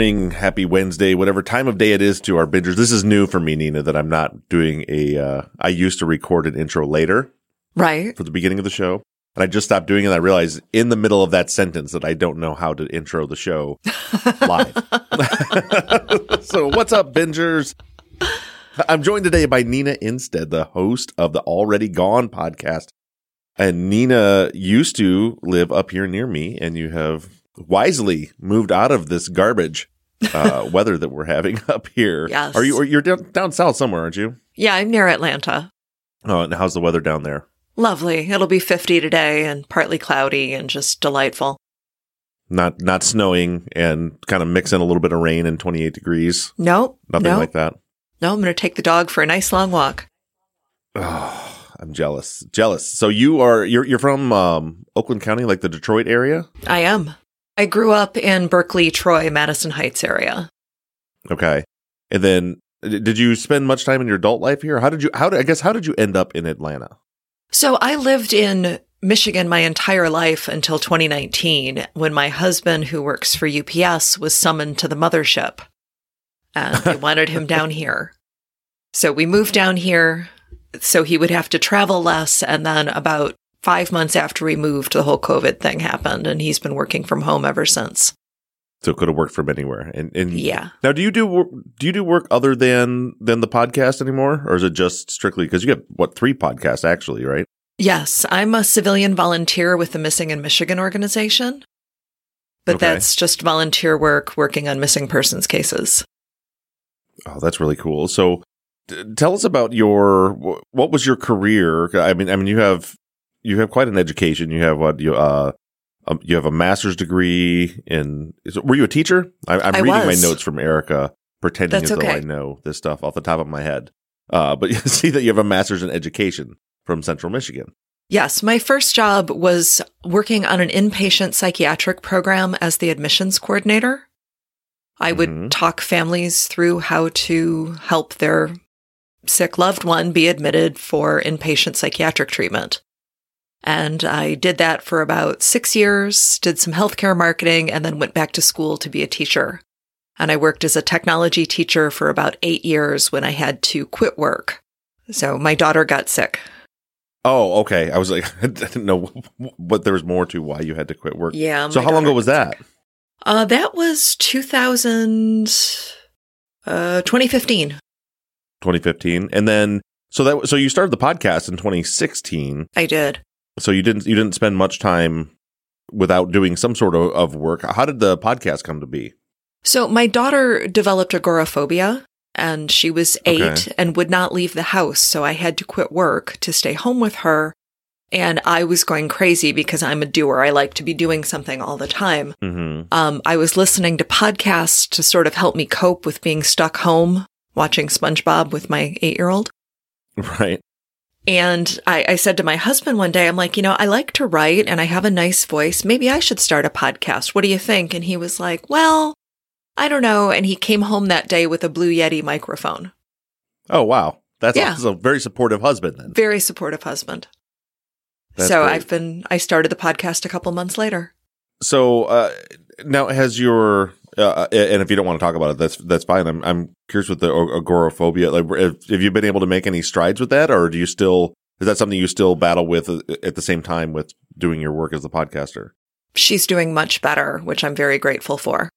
Morning, happy Wednesday, whatever time of day it is to our bingers. This is new for me, Nina, that I'm not doing a. Uh, I used to record an intro later Right. for the beginning of the show, and I just stopped doing it. I realized in the middle of that sentence that I don't know how to intro the show live. so, what's up, bingers? I'm joined today by Nina Innsted, the host of the Already Gone podcast. And Nina used to live up here near me, and you have wisely moved out of this garbage uh, weather that we're having up here. Yes. Are you? Or you're down, down south somewhere, aren't you? Yeah, I'm near Atlanta. Oh, and how's the weather down there? Lovely. It'll be 50 today and partly cloudy and just delightful. Not not snowing and kind of mixing a little bit of rain and 28 degrees. Nope. Nothing no, like that. No, I'm going to take the dog for a nice long walk. Oh, I'm jealous. Jealous. So you are you're you're from um, Oakland County, like the Detroit area. I am. I grew up in Berkley, Troy, Madison Heights area. Okay. And then did you spend much time in your adult life here? How did you how did, I guess how did you end up in Atlanta? So I lived in Michigan my entire life until 2019 when my husband, who works for UPS, was summoned to the mothership and they wanted him down here. So we moved down here so he would have to travel less. And then about five months after we moved, the whole COVID thing happened and he's been working from home ever since. So it could have worked from anywhere. And and Yeah. Now, do you do do you do work other than than the podcast anymore, or is it just strictly because you have what three podcasts actually, right? Yes, I'm a civilian volunteer with the Missing in Michigan organization, but Okay. that's just volunteer work working on missing persons cases. Oh, that's really cool. So, tell us about your what was your career? I mean, I mean, you have you have quite an education. You have what you uh. Um, you have a master's degree in. Is, were you a teacher? I, I'm I reading was. my notes from Erica, pretending That's as though. I know this stuff off the top of my head. Uh, but you see that you have a master's in education from Central Michigan. Yes, my first job was working on an inpatient psychiatric program as the admissions coordinator. I would Mhm. talk families through how to help their sick loved one be admitted for inpatient psychiatric treatment. And I did that for about six years, did some healthcare marketing, and then went back to school to be a teacher. And I worked as a technology teacher for about eight years when I had to quit work. So my daughter got sick. Oh, okay. I was like, I didn't know what there was more to why you had to quit work. Yeah. So how long ago was that? Uh, that was 2000, uh, 2015. 2015, and then so that so you started the podcast in 2016. I did. So you didn't you didn't spend much time without doing some sort of, of work. How did the podcast come to be? So my daughter developed agoraphobia and she was eight Okay. and would not leave the house. So I had to quit work to stay home with her. And I was going crazy because I'm a doer. I like to be doing something all the time. Mm-hmm. Um, I was listening to podcasts to sort of help me cope with being stuck home watching SpongeBob with my eight year old. Right. And I, I said to my husband one day, I'm like, you know, I like to write and I have a nice voice. Maybe I should start a podcast. What do you think? And he was like, well, I don't know. And he came home that day with a Blue Yeti microphone. Oh wow, that's Yeah. a, a very supportive husband then. Very supportive husband. That's so great. I've been, I started the podcast a couple months later. So uh, now has your uh, and if you don't want to talk about it, that's that's fine. I'm I'm curious with the agoraphobia. Like, have, have you been able to make any strides with that, or do you still is that something you still battle with uh, at the same time with doing your work as a podcaster? She's doing much better, which I'm very grateful for.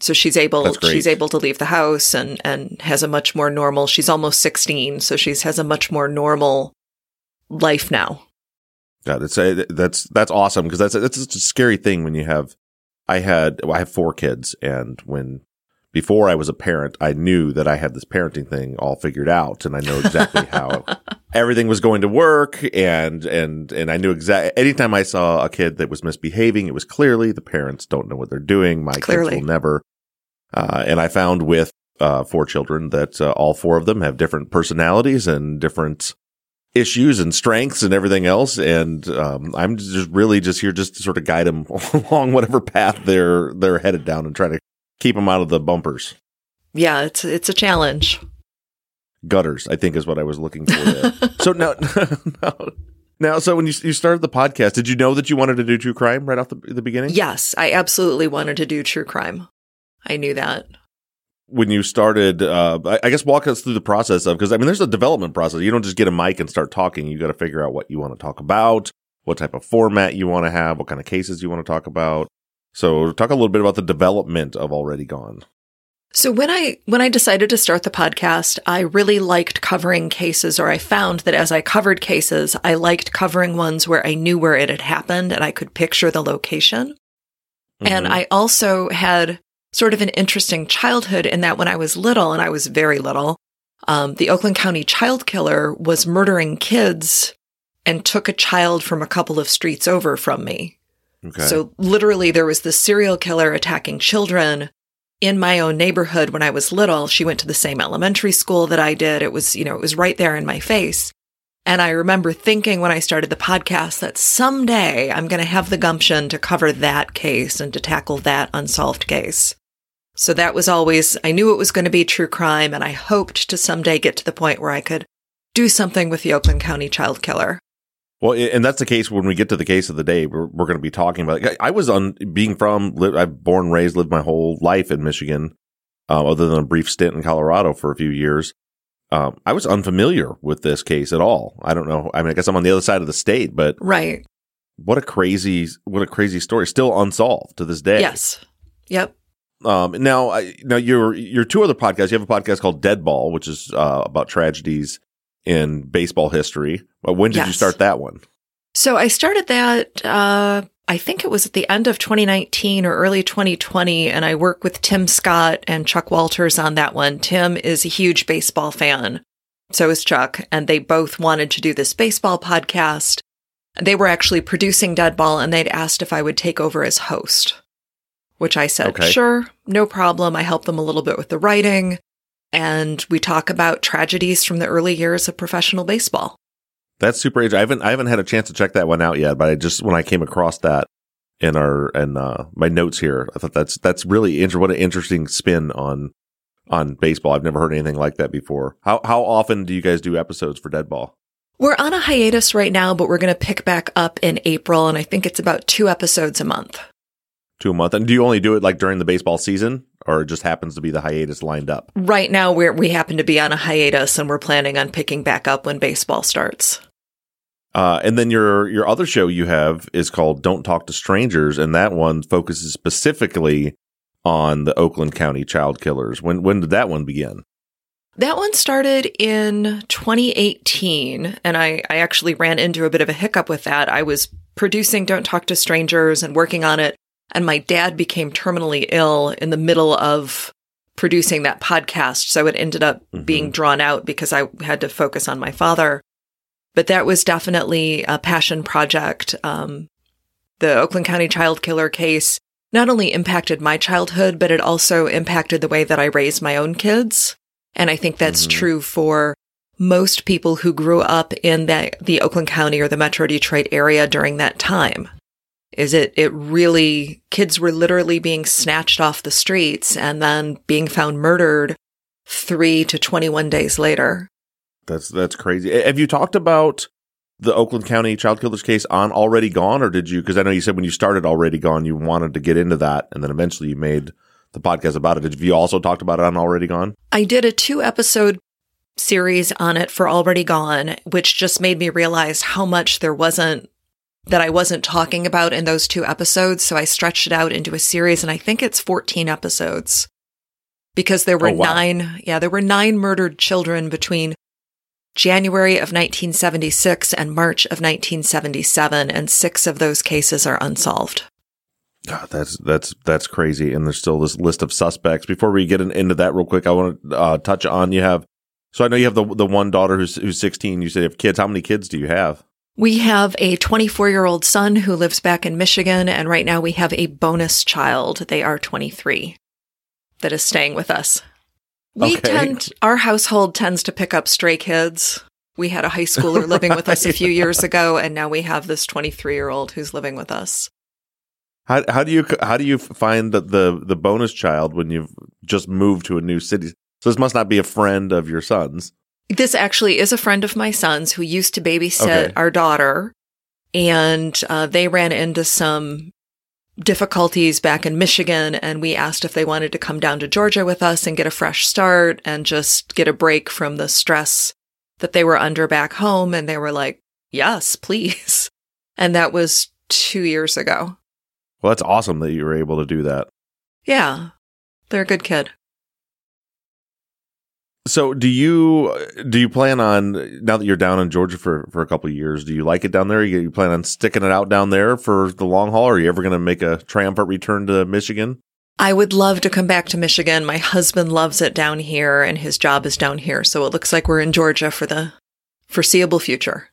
So she's able she's able to leave the house and and has a much more normal. She's almost 16, so she's has a much more normal life now. Yeah, that's uh, that's that's awesome because that's that's a scary thing when you have. I had well, I have four kids, and when before I was a parent, I knew that I had this parenting thing all figured out, and I know exactly how everything was going to work and and and I knew exactly anytime I saw a kid that was misbehaving, it was clearly the parents don't know what they're doing. My Clearly. kids will never. Uh, and I found with uh, four children that uh, all four of them have different personalities and different issues and strengths and everything else. And um, I'm just really just here just to sort of guide them along whatever path they're they're headed down and try to keep them out of the bumpers. Yeah, it's it's a challenge. gutters i think is what i was looking for there. so now, now now so when you, you started the podcast did you know that you wanted to do true crime right off the, the beginning Yes, I absolutely wanted to do true crime. I knew that. When you started uh, I, guess walk us through the process of because i mean there's a development process you don't just get a mic and start talking you got to figure out what you want to talk about what type of format you want to have what kind of cases you want to talk about so talk a little bit about the development of already gone So when I when I decided to start the podcast, I really liked covering cases or I found that as I covered cases, I liked covering ones where I knew where it had happened and I could picture the location. And Mhm. I also had sort of an interesting childhood in that when I was little and I was very little, um, the Oakland County child killer was murdering kids and took a child from a couple of streets over from me. okay So literally there was this serial killer attacking children in my own neighborhood when I was little. She went to the same elementary school that I did. It was, you know, it was right there in my face. And I remember thinking when I started the podcast that someday I'm going to have the gumption to cover that case and to tackle that unsolved case. So that was always, I knew it was going to be true crime and I hoped to someday get to the point where I could do something with the Oakland County child killer. Well, and that's the case when we get to the case of the day. We're, we're going to be talking about. I I was on being from. I've born, raised, lived my whole life in Michigan, uh, other than a brief stint in Colorado for a few years. Um, I was unfamiliar with this case at all. I don't know. I mean, I guess I'm on the other side of the state, but Right. what a crazy, what a crazy story. Still unsolved to this day. Yes. Yep. Um, now, I, now your your two other podcasts. You have a podcast called Dead Ball, which is uh, about tragedies in baseball history. When did you start that one? So I started that, uh, I think it was at the end of 2019 or early 2020, and I work with Tim Scott and Chuck Walters on that one. Tim is a huge baseball fan. So is Chuck, and they both wanted to do this baseball podcast. They were actually producing Dead Ball, and they'd asked if I would take over as host, which I said, Okay. sure, no problem. I help them a little bit with the writing, and we talk about tragedies from the early years of professional baseball. That's super. int- I haven't I haven't had a chance to check that one out yet, but I just when I came across that in our and uh, my notes here, I thought that's that's really inter- what an interesting spin on on baseball. I've never heard anything like that before. How how often do you guys do episodes for Dead Ball? We're on a hiatus right now, but we're going to pick back up in April, and I think it's about two episodes a month. Two a month, and do you only do it like during the baseball season, or it just happens to be the hiatus lined up? Right now, we're, we happen to be on a hiatus, and we're planning on picking back up when baseball starts. Uh, and then your your other show you have is called Don't Talk to Strangers, and that one focuses specifically on the Oakland County child killers. When when did that one begin? That one started in 2018, and I, I actually ran into a bit of a hiccup with that. I was producing Don't Talk to Strangers and working on it, and my dad became terminally ill in the middle of producing that podcast. So it ended up Mhm. being drawn out because I had to focus on my father. But that was definitely a passion project. Um, the Oakland County child killer case not only impacted my childhood, but it also impacted the way that I raised my own kids. And I think that's Mhm. true for most people who grew up in the, the Oakland County or the Metro Detroit area during that time. Is it, it really, kids were literally being snatched off the streets and then being found murdered three to 21 days later. That's that's crazy. Have you talked about the Oakland County child killers case on Already Gone, or did you? Because I know you said when you started Already Gone, you wanted to get into that, and then eventually you made the podcast about it. Did you also talked about it on Already Gone? I did a two episode series on it for Already Gone, which just made me realize how much there wasn't that I wasn't talking about in those two episodes. So I stretched it out into a series and I think it's 14 episodes because there were Oh, wow. nine, yeah, there were nine murdered children between January of 1976 and March of 1977. And six of those cases are unsolved. God, that's that's that's crazy. And there's still this list of suspects. Before we get in, into that real quick, I want to uh, touch on you have So I know you have the the one daughter who's who's 16. You say you have kids. How many kids do you have? We have a 24 year old son who lives back in Michigan, and right now we have a bonus child. They are 23 that is staying with us. We Okay. tend, our household tends to pick up stray kids. We had a high schooler living with us a few years ago, and now we have this 23 year old who's living with us. How how do you how do you find the the, the bonus child when you've just moved to a new city? So this must not be a friend of your son's. This actually is a friend of my son's who used to babysit Okay. our daughter, and uh, they ran into some difficulties back in Michigan, and we asked if they wanted to come down to Georgia with us and get a fresh start and just get a break from the stress that they were under back home. And they were like, "Yes, please." And that was two years ago. Well, that's awesome that you were able to do that. Yeah, they're a good kid. So do you do you plan on now that you're down in Georgia for for a couple of years? Do you like it down there? You, you plan on sticking it out down there for the long haul? Or are you ever going to make a triumphant return to Michigan? I would love to come back to Michigan. My husband loves it down here and his job is down here. So it looks like we're in Georgia for the foreseeable future.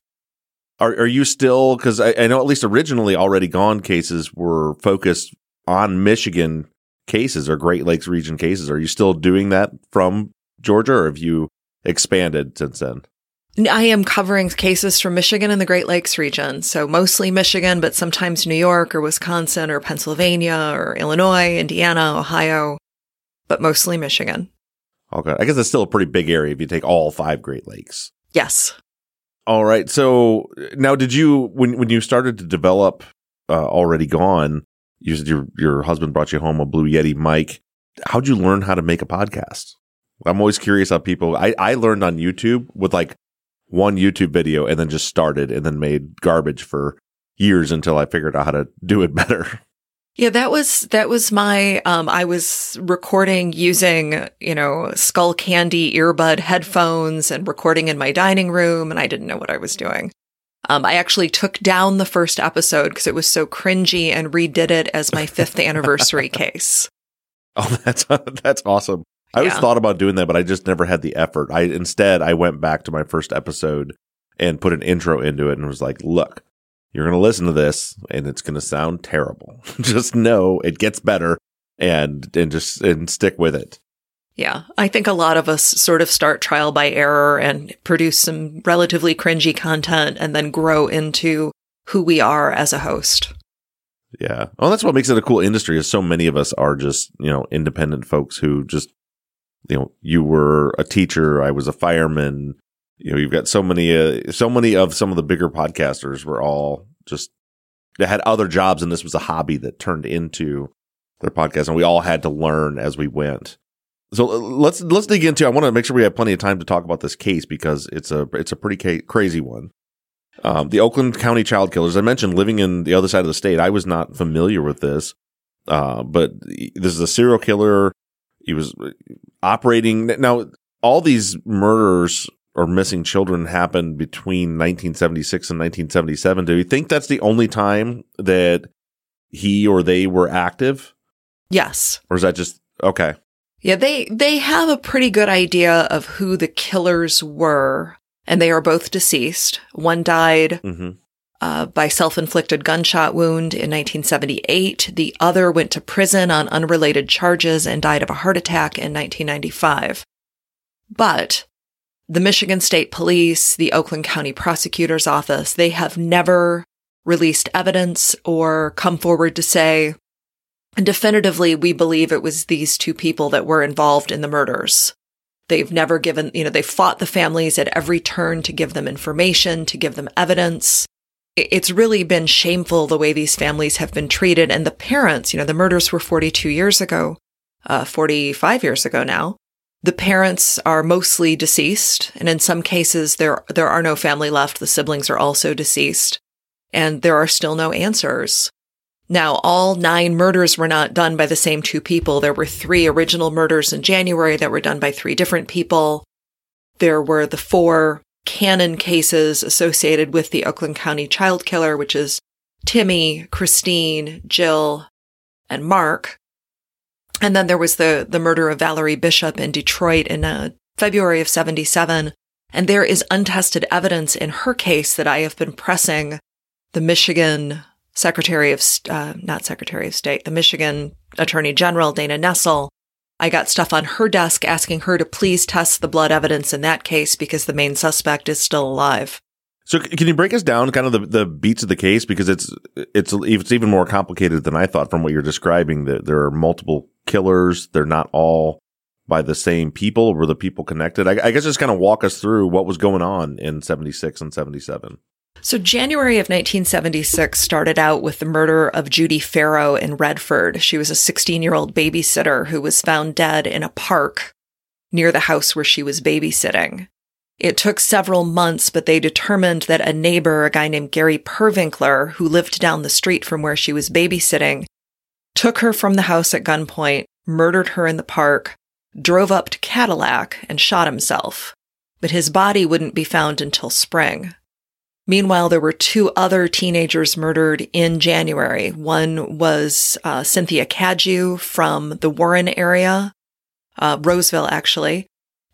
Are are you still because I, I know at least originally already gone cases were focused on Michigan cases or Great Lakes region cases. Are you still doing that from Georgia, or have you expanded since then? I am covering cases from Michigan and the Great Lakes region. So mostly Michigan, but sometimes New York or Wisconsin or Pennsylvania or Illinois, Indiana, Ohio, but mostly Michigan. Okay, I guess it's still a pretty big area if you take all five Great Lakes. Yes. All right. So now, did you when when you started to develop uh, already gone? You said your your husband brought you home a Blue Yeti mic. How'd you learn how to make a podcast? I'm always curious how people. I I learned on YouTube with like one YouTube video and then just started and then made garbage for years until I figured out how to do it better. Yeah, that was that was my um I was recording using, you know, Skullcandy earbud headphones and recording in my dining room and I didn't know what I was doing. Um I actually took down the first episode because it was so cringy and redid it as my 5th anniversary case. Oh, that's that's awesome. I always Yeah. thought about doing that, but I just never had the effort. I instead I went back to my first episode and put an intro into it and was like, "Look, you're going to listen to this and it's going to sound terrible. just know it gets better and and just and stick with it." Yeah, I think a lot of us sort of start trial by error and produce some relatively cringy content and then grow into who we are as a host. Yeah. Well, that's what makes it a cool industry. Is so many of us are just you know independent folks who just you know you were a teacher, I was a fireman. You know, you've got so many, uh, so many of some of the bigger podcasters were all just they had other jobs, and this was a hobby that turned into their podcast, and we all had to learn as we went. So uh, let's let's dig into. I want to make sure we have plenty of time to talk about this case because it's a it's a pretty ca- crazy one. Um, the Oakland County child killers. I mentioned living in the other side of the state. I was not familiar with this, uh, but this is a serial killer. He was operating now. All these murders or missing children happened between 1976 and 1977. Do you think that's the only time that he or they were active, Yes. or is that just okay? Yeah, they they have a pretty good idea of who the killers were, and they are both deceased. One died hmm uh, by self-inflicted gunshot wound in 1978. The other went to prison on unrelated charges and died of a heart attack in 1995. But the Michigan State Police, the Oakland County Prosecutor's Office, they have never released evidence or come forward to say, definitively, we believe it was these two people that were involved in the murders. They've never given, you know, they fought the families at every turn to give them information, to give them evidence. It's really been shameful the way these families have been treated. And the parents, you know, the murders were 42 years ago, uh, 45 years ago now. The parents are mostly deceased. And in some cases, there, there are no family left. The siblings are also deceased. And there are still no answers. Now, all nine murders were not done by the same two people. There were three original murders in January that were done by three different people. There were the four canon cases associated with the Oakland County child killer, which is Timmy, Kristine, Jill, and Mark. And then there was the, the murder of Valerie Bishop in Detroit in uh, February of 77. And there is untested evidence in her case that I have been pressing the Michigan Secretary of, uh, not Secretary of State, the Michigan Attorney General, Dana Nessel. I got stuff on her desk asking her to please test the blood evidence in that case because the main suspect is still alive. So can you break us down kind of the, the beats of the case? Because it's it's it's even more complicated than I thought from what you're describing. That there are multiple killers. They're not all by the same people. Were the people connected? I, I guess just kind of walk us through what was going on in 76 and 77 so January of 1976 started out with the murder of Judy Farrow in Redford. She was a 16 year old babysitter who was found dead in a park near the house where she was babysitting. It took several months, but they determined that a neighbor, a guy named Gary Pervinkler, who lived down the street from where she was babysitting, took her from the house at gunpoint, murdered her in the park, drove up to Cadillac, and shot himself. But his body wouldn't be found until spring. Meanwhile, there were two other teenagers murdered in January. One was uh, Cynthia Cadieux from the Warren area, uh, Roseville actually,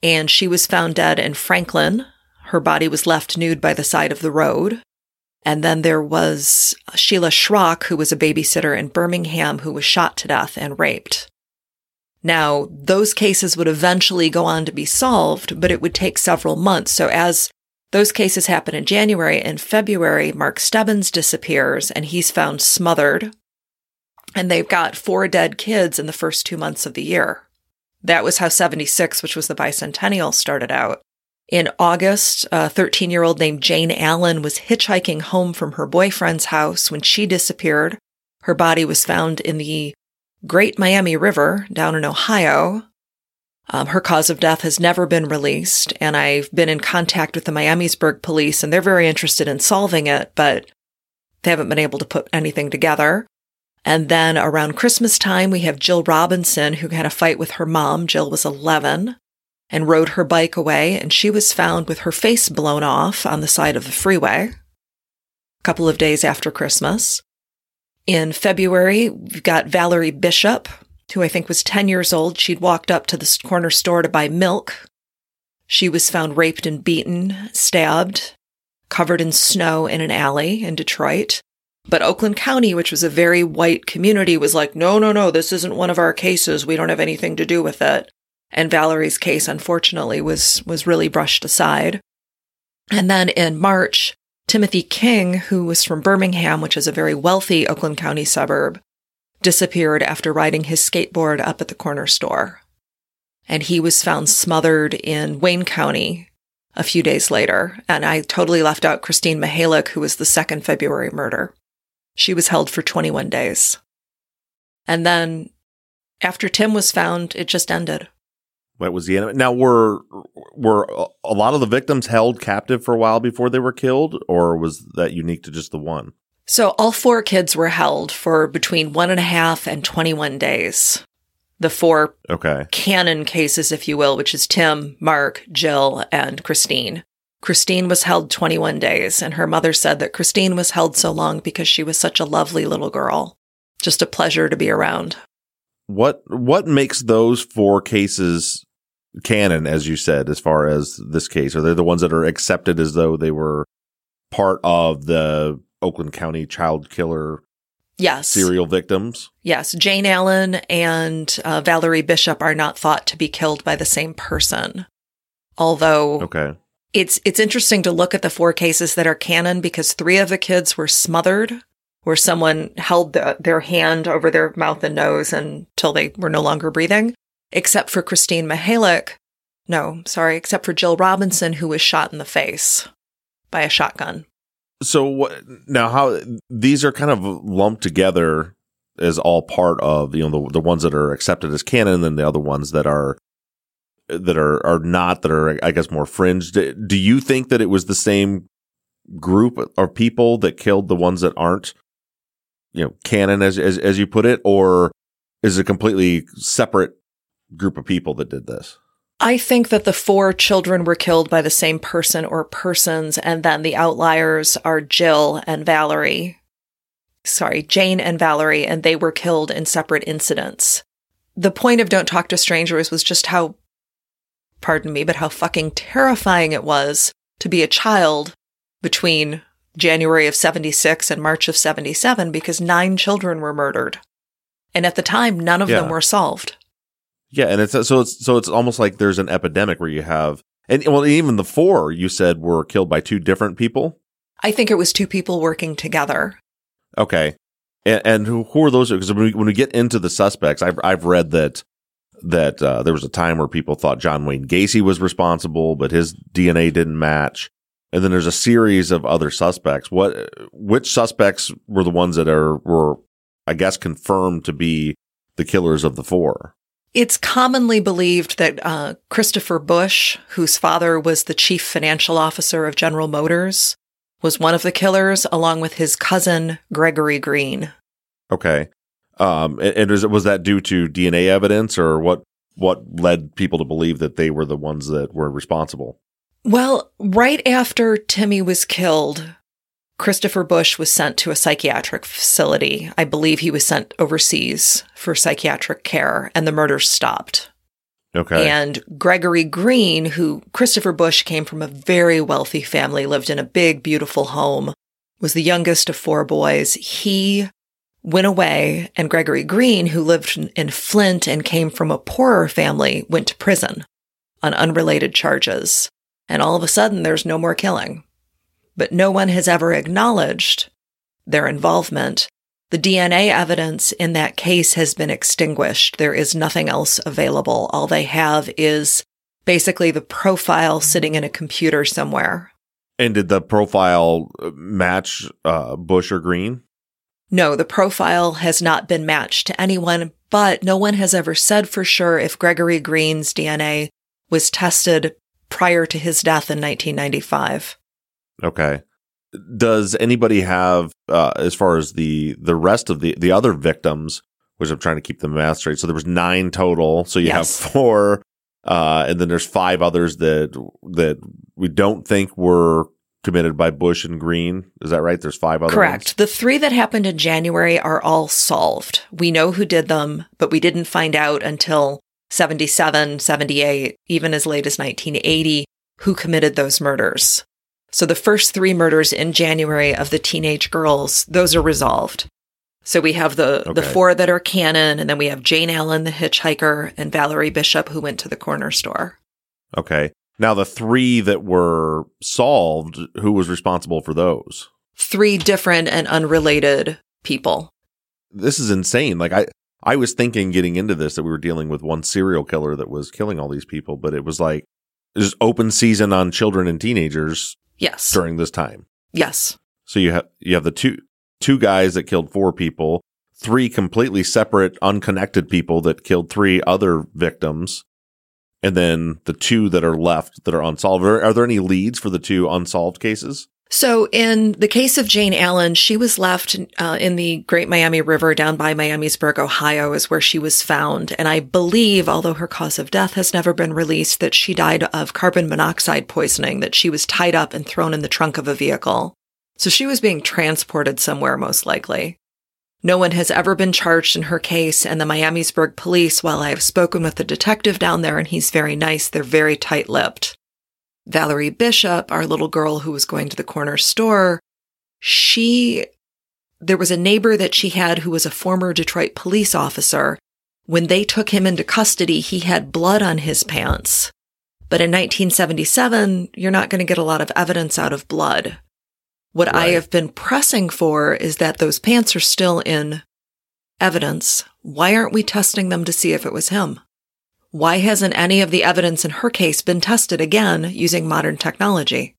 and she was found dead in Franklin. Her body was left nude by the side of the road. And then there was Sheila Srock, who was a babysitter in Birmingham, who was shot to death and raped. Now, those cases would eventually go on to be solved, but it would take several months. So as those cases happen in January and February, Mark Stebbins disappears and he's found smothered. And they've got four dead kids in the first two months of the year. That was how 76, which was the bicentennial, started out. In August, a 13 year old named Jane Allen was hitchhiking home from her boyfriend's house when she disappeared. Her body was found in the Great Miami River down in Ohio. Um, her cause of death has never been released, and I've been in contact with the Miamisburg police, and they're very interested in solving it, but they haven't been able to put anything together. And then around Christmas time, we have Jill Robinson, who had a fight with her mom. Jill was 11 and rode her bike away, and she was found with her face blown off on the side of the freeway a couple of days after Christmas. In February, we've got Valerie Bishop, who I think was 10 years old. She'd walked up to the corner store to buy milk. She was found raped and beaten, stabbed, covered in snow in an alley in Detroit. But Oakland County, which was a very white community, was like, no, no, no, this isn't one of our cases. We don't have anything to do with it. And Valerie's case, unfortunately, was, was really brushed aside. And then in March, Timothy King, who was from Birmingham, which is a very wealthy Oakland County suburb, disappeared after riding his skateboard up at the corner store. And he was found smothered in Wayne County a few days later. And I totally left out Kristine Mihelich, who was the second February murder. She was held for 21 days. And then after Tim was found, it just ended. What was the end? Now, were were a lot of the victims held captive for a while before they were killed, or was that unique to just the one? So all four kids were held for between one and a half and 21 days. The four okay. canon cases, if you will, which is Tim, Mark, Jill, and Kristine. Kristine was held 21 days, and her mother said that Kristine was held so long because she was such a lovely little girl. Just a pleasure to be around. What what makes those four cases canon, as you said, as far as this case? Are they the ones that are accepted as though they were part of the Oakland County child killer yes. serial victims? Yes. Jane allen and uh, valerie bishop are not thought to be killed by the same person. Although okay. it's it's interesting to look at the four cases that are canon because three of the kids were smothered, where someone held the, their hand over their mouth and nose until they were no longer breathing. Except for Kristine Mihelich, no, sorry, except for Jill Robinson, who was shot in the face by a shotgun. So what, now, how these are kind of lumped together as all part of you know the the ones that are accepted as canon and the other ones that are that are are not that are I guess more fringe. Do you think that it was the same group of people that killed the ones that aren't you know canon as as as you put it, or is it a completely separate group of people that did this? I think that the four children were killed by the same person or persons, and then the outliers are Jill and Valerie. Sorry, Jane and Valerie, and they were killed in separate incidents. The point of Don't Talk to Strangers was just how pardon me, but how fucking terrifying it was to be a child between January of 76 and March of 77 because nine children were murdered. And at the time, none of them were solved. Yeah, and it's so it's so it's almost like there's an epidemic where you have and well even the four you said were killed by two different people. I think it was two people working together. Okay, and, and who, who are those? Because when we, when we get into the suspects, I've I've read that that uh, there was a time where people thought John Wayne Gacy was responsible, but his DNA didn't match. And then there's a series of other suspects. What which suspects were the ones that are were I guess confirmed to be the killers of the four? It's commonly believed that uh, Christopher Busch, whose father was the chief financial officer of General Motors, was one of the killers, along with his cousin Gregory Greene. Okay. Um, and, and was that due to DNA evidence or what, what led people to believe that they were the ones that were responsible? Well, right after Timmy was killed, Christopher Busch was sent to a psychiatric facility. I believe he was sent overseas for psychiatric care, and the murders stopped. Okay. And Gregory Greene, who Christopher Busch came from a very wealthy family, lived in a big, beautiful home, was the youngest of four boys. He went away, and Gregory Greene, who lived in- in Flint and came from a poorer family, went to prison on unrelated charges. And all of a sudden, there's no more killing. But no one has ever acknowledged their involvement. The DNA evidence in that case has been extinguished. There is nothing else available. All they have is basically the profile sitting in a computer somewhere. and did the profile uh, match, uh, Busch or Greene? No, the profile has not been matched to anyone, but no one has ever said for sure if Gregory Greene's DNA was tested prior to his death in 1995. Okay. Does anybody have, uh, as far as the, the rest of the, the other victims, which I'm trying to keep the math straight. So there was nine total. So you Yes. have four, uh, and then there's five others that, that we don't think were committed by Busch and Greene. Is that right? There's five other Correct. ones? The three that happened in January are all solved. We know who did them, but we didn't find out until 77, 78, even as late as 1980, who committed those murders. So the first three murders in January of the teenage girls, those are resolved. So we have the, the four that are canon, and then we have Jane Allen, the hitchhiker, and Valerie Bishop, who went to the corner store. Okay. Now the three that were solved, who was responsible for those? Three different and unrelated people. This is insane. Like I, I was thinking getting into this that we were dealing with one serial killer that was killing all these people, but it was like there's open season on children and teenagers Yes. during this time. Yes. So you have you have the two two guys that killed four people, three completely separate, unconnected people that killed three other victims, and then the two that are left that are unsolved. Are, are there any leads for the two unsolved cases? So, in the case of Jane Allen, she was left uh, in the Great Miami River down by Miamisburg, Ohio, is where she was found. And I believe, although her cause of death has never been released, that she died of carbon monoxide poisoning, that she was tied up and thrown in the trunk of a vehicle. So, she was being transported somewhere, most likely. No one has ever been charged in her case, and the Miamisburg police, while I have spoken with the detective down there and he's very nice, they're very tight lipped. Valerie Bishop, our little girl who was going to the corner store, she, there was a neighbor that she had who was a former Detroit police officer. When they took him into custody, he had blood on his pants. But in 1977, you're not going to get a lot of evidence out of blood. What I have been pressing for is that those pants are still in evidence. Why aren't we testing them to see if it was him? Why hasn't any of the evidence in her case been tested again using modern technology?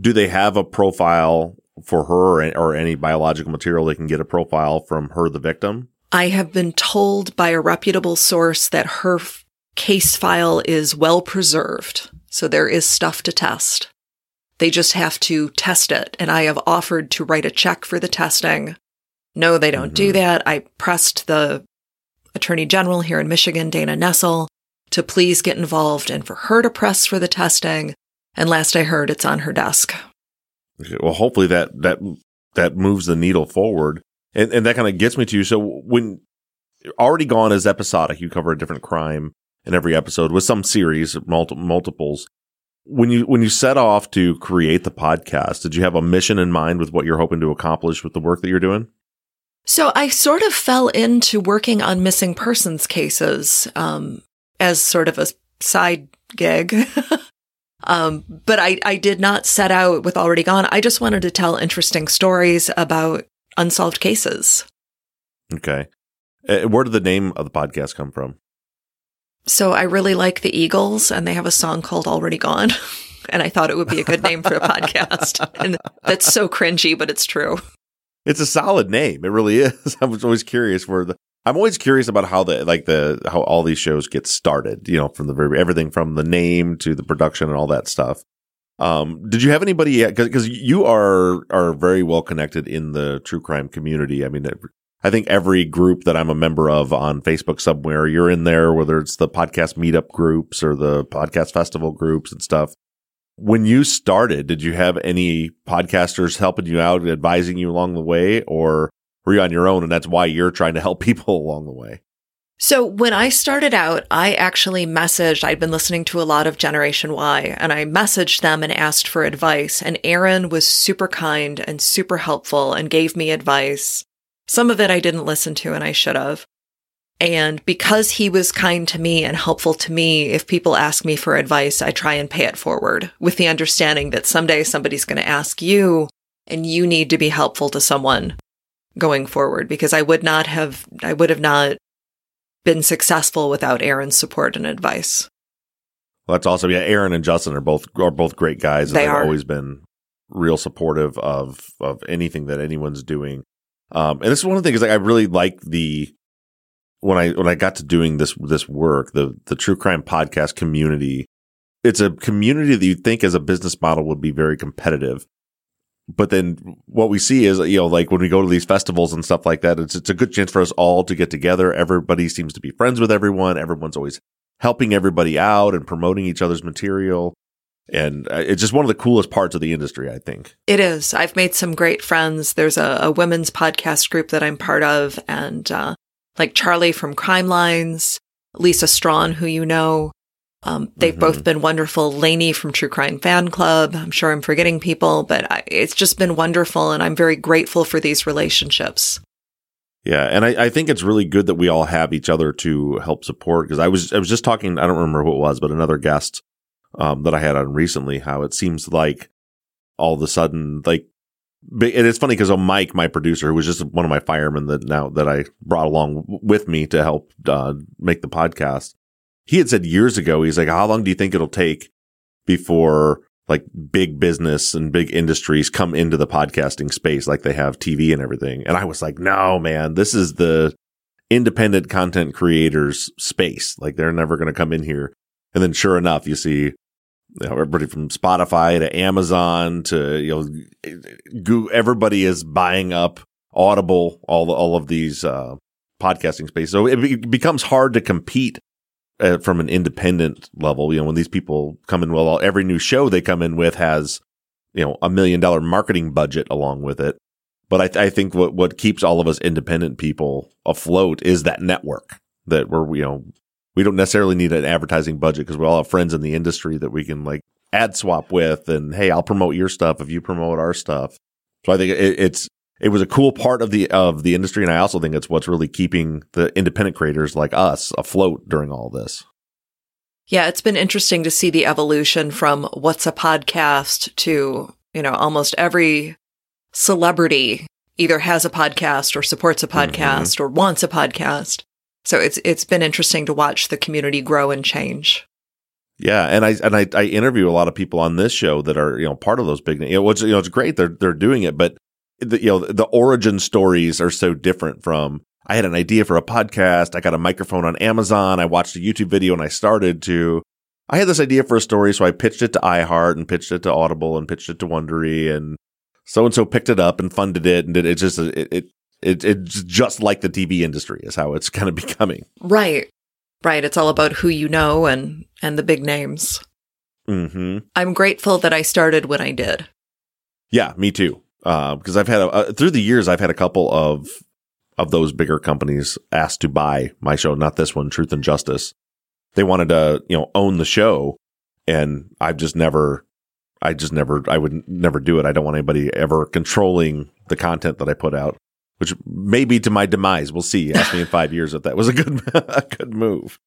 Do they have a profile for her or, any biological material they can get a profile from her, the victim? I have been told by a reputable source that her f- case file is well preserved. So there is stuff to test. They just have to test it. And I have offered to write a check for the testing. No, they don't do Mhm. that. I pressed the attorney general here in Michigan, Dana Nessel, to please get involved and for her to press for the testing. And last I heard, it's on her desk. Okay, Well, hopefully that that that moves the needle forward, and and that kind of gets me to you. so when already gone as episodic, you cover a different crime, in every episode with some series, of multi- multiples. When you when you set off to create the podcast, did you have a mission in mind with what you're hoping to accomplish with the work that you're doing? So I sort of fell into working on missing persons cases um, as sort of a side gig. um, but I, I did not set out with Already Gone. I just wanted to tell interesting stories about unsolved cases. Okay. Uh, where did the name of the podcast come from? So I really like the Eagles, and they have a song called Already Gone. and I thought it would be a good name for a podcast. And that's so cringy, but it's true. It's a solid name. It really is. I was always curious where the I'm always curious about how the like the how all these shows get started, you know, from the very everything from the name to the production and all that stuff. Um, did you have anybody because you are are very well connected in the true crime community? I mean, I think every group that I'm a member of on Facebook somewhere, you're in there, whether it's the podcast meetup groups or the podcast festival groups and stuff. When you started, did you have any podcasters helping you out, advising you along the way, or were you on your own and that's why you're trying to help people along the way? So when I started out, I actually messaged, I'd been listening to a lot of Generation Why and I messaged them and asked for advice. And Aaron was super kind and super helpful and gave me advice. Some of it I didn't listen to and I should have. And because he was kind to me and helpful to me, if people ask me for advice, I try and pay it forward with the understanding that someday somebody's going to ask you and you need to be helpful to someone going forward because I would not have, I would have not been successful without Aaron's support and advice. Well, that's awesome. Yeah. Aaron and Justin are both, are both great guys. And they have are. always been real supportive of, of anything that anyone's doing. Um, and this is one of the things like I really like the, when I when I got to doing this this work, the the true crime podcast community, it's a community that you think as a business model would be very competitive. But then what we see is, you know, like when we go to these festivals and stuff like that, it's it's a good chance for us all to get together. Everybody seems to be friends with everyone. Everyone's always helping everybody out and promoting each other's material. And uh, it's just one of the coolest parts of the industry, I think. It is. I've made some great friends. There's a, a women's podcast group that I'm part of, and uh, like Charlie from Crimelines, Lisa Strawn, who you know. Um, they've mm-hmm. both been wonderful. Lainey from True Crime Fan Club. I'm sure I'm forgetting people, but I, it's just been wonderful. And I'm very grateful for these relationships. Yeah. And I, I, think it's really good that we all have each other to help support. Cause I was, I was just talking, I don't remember who it was, but another guest, um, that I had on recently, how it seems like all of a sudden, like and it's funny because Mike, my producer, who was just one of my firemen that now that I brought along with me to help uh, make the podcast, he had said years ago, he's like, "How long do you think it'll take before like big business and big industries come into the podcasting space, like they have TV and everything?" And I was like, "No, man, this is the independent content creators space. Like they're never going to come in here." And then, sure enough, you see you know, everybody from Spotify to Amazon to you know, Google, everybody is buying up Audible, all all of these uh, podcasting space. So it, be- becomes hard to compete uh, from an independent level. You know, when these people come in, well, every new show they come in with has you know a million dollar marketing budget along with it. But I, th- I think what what keeps all of us independent people afloat is that network that we're you know we don't necessarily need an advertising budget because we all have friends in the industry that we can like ad swap with and hey i'll promote your stuff if you promote our stuff so i think it, it's it was a cool part of the of the industry and i also think it's what's really keeping the independent creators like us afloat during all this yeah it's been interesting to see the evolution from what's a podcast to you know almost every celebrity either has a podcast or supports a podcast mm-hmm. or wants a podcast so it's it's been interesting to watch the community grow and change. Yeah, and I and I, I interview a lot of people on this show that are you know part of those big. You know, it's you know it's great they're they're doing it, but the, you know the origin stories are so different from. I had an idea for a podcast. I got a microphone on Amazon. I watched a YouTube video and I started to. I had this idea for a story, so I pitched it to iHeart and pitched it to Audible and pitched it to Wondery, and so and so picked it up and funded it, and it, it just it, it it, it's just like the TV industry is how it's kind of becoming. Right. Right. It's all about who you know and, and the big names. Mm-hmm. I'm grateful that I started when I did. Yeah, me too. Uh, because I've had a, uh, through the years, I've had a couple of, of those bigger companies asked to buy my show, not this one, Truth and Justice. they wanted to, you know, own the show. And I've just never, I just never, I would never do it. I don't want anybody ever controlling the content that I put out, which may be to my demise. We'll see. Ask me in five years if that was a good, a good move.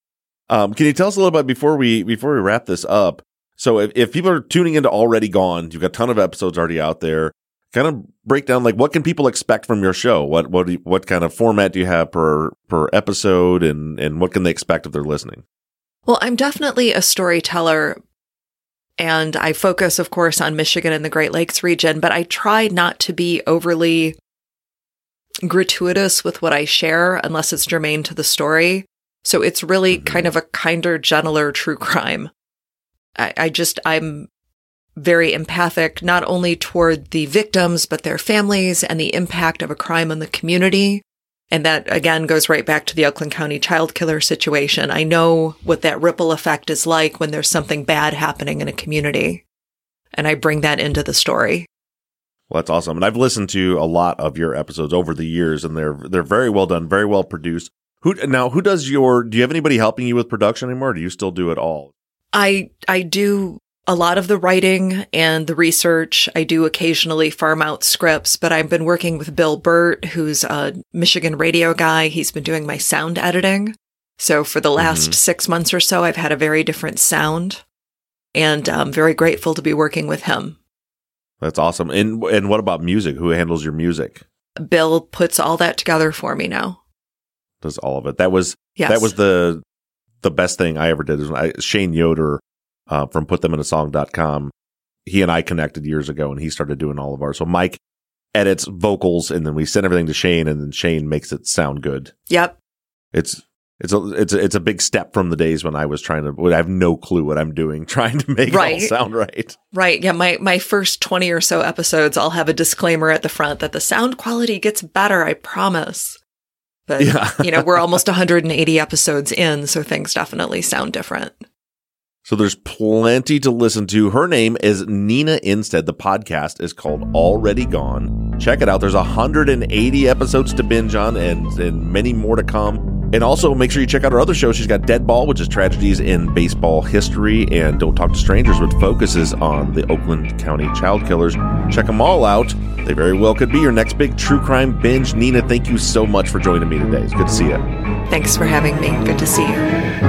Um, can you tell us a little bit before we, before we wrap this up? So if, if people are tuning into Already Gone, you've got a ton of episodes already out there. Kind of break down like what can people expect from your show? What what you, what kind of format do you have per per episode, and and what can they expect if they're listening? Well, I'm definitely a storyteller, and I focus, of course, on Michigan and the Great Lakes region. But I try not to be overly gratuitous with what I share, unless it's germane to the story. So it's really mm-hmm. kind of a kinder, gentler true crime. I, I just, I'm very empathic, not only toward the victims, but their families and the impact of a crime on the community. And that again goes right back to the Oakland County child killer situation. I know what that ripple effect is like when there's something bad happening in a community. And I bring that into the story. Well, that's awesome. And I've listened to a lot of your episodes over the years and they're they're very well done, very well produced. Who now who does your do you have anybody helping you with production anymore? do you still do it all? I I do a lot of the writing and the research. I do occasionally farm out scripts, but I've been working with Bill Burt, who's a Michigan radio guy. He's been doing my sound editing. So for the last mm-hmm. six months or so, I've had a very different sound and I'm very grateful to be working with him. That's awesome. And and what about music? Who handles your music? Bill puts all that together for me now. Does all of it. That was yes. that was the the best thing I ever did is I, Shane Yoder uh, from puttheminasong.com. He and I connected years ago and he started doing all of ours. So Mike edits vocals and then we send everything to Shane and then Shane makes it sound good. Yep. It's it's a it's a, it's a big step from the days when I was trying to I have no clue what I'm doing trying to make right. it all sound right. Right. Yeah, my my first 20 or so episodes I'll have a disclaimer at the front that the sound quality gets better, I promise. But yeah. you know, we're almost 180 episodes in, so things definitely sound different. So there's plenty to listen to. Her name is Nina Innsted. The podcast is called Already Gone. Check it out. There's 180 episodes to binge on and, and many more to come. And also make sure you check out her other show. She's got Dead Ball, which is tragedies in baseball history, and Don't Talk to Strangers, which focuses on the Oakland County child killers. Check them all out. They very well could be your next big true crime binge. Nina, thank you so much for joining me today. It's good to see you. Thanks for having me. Good to see you.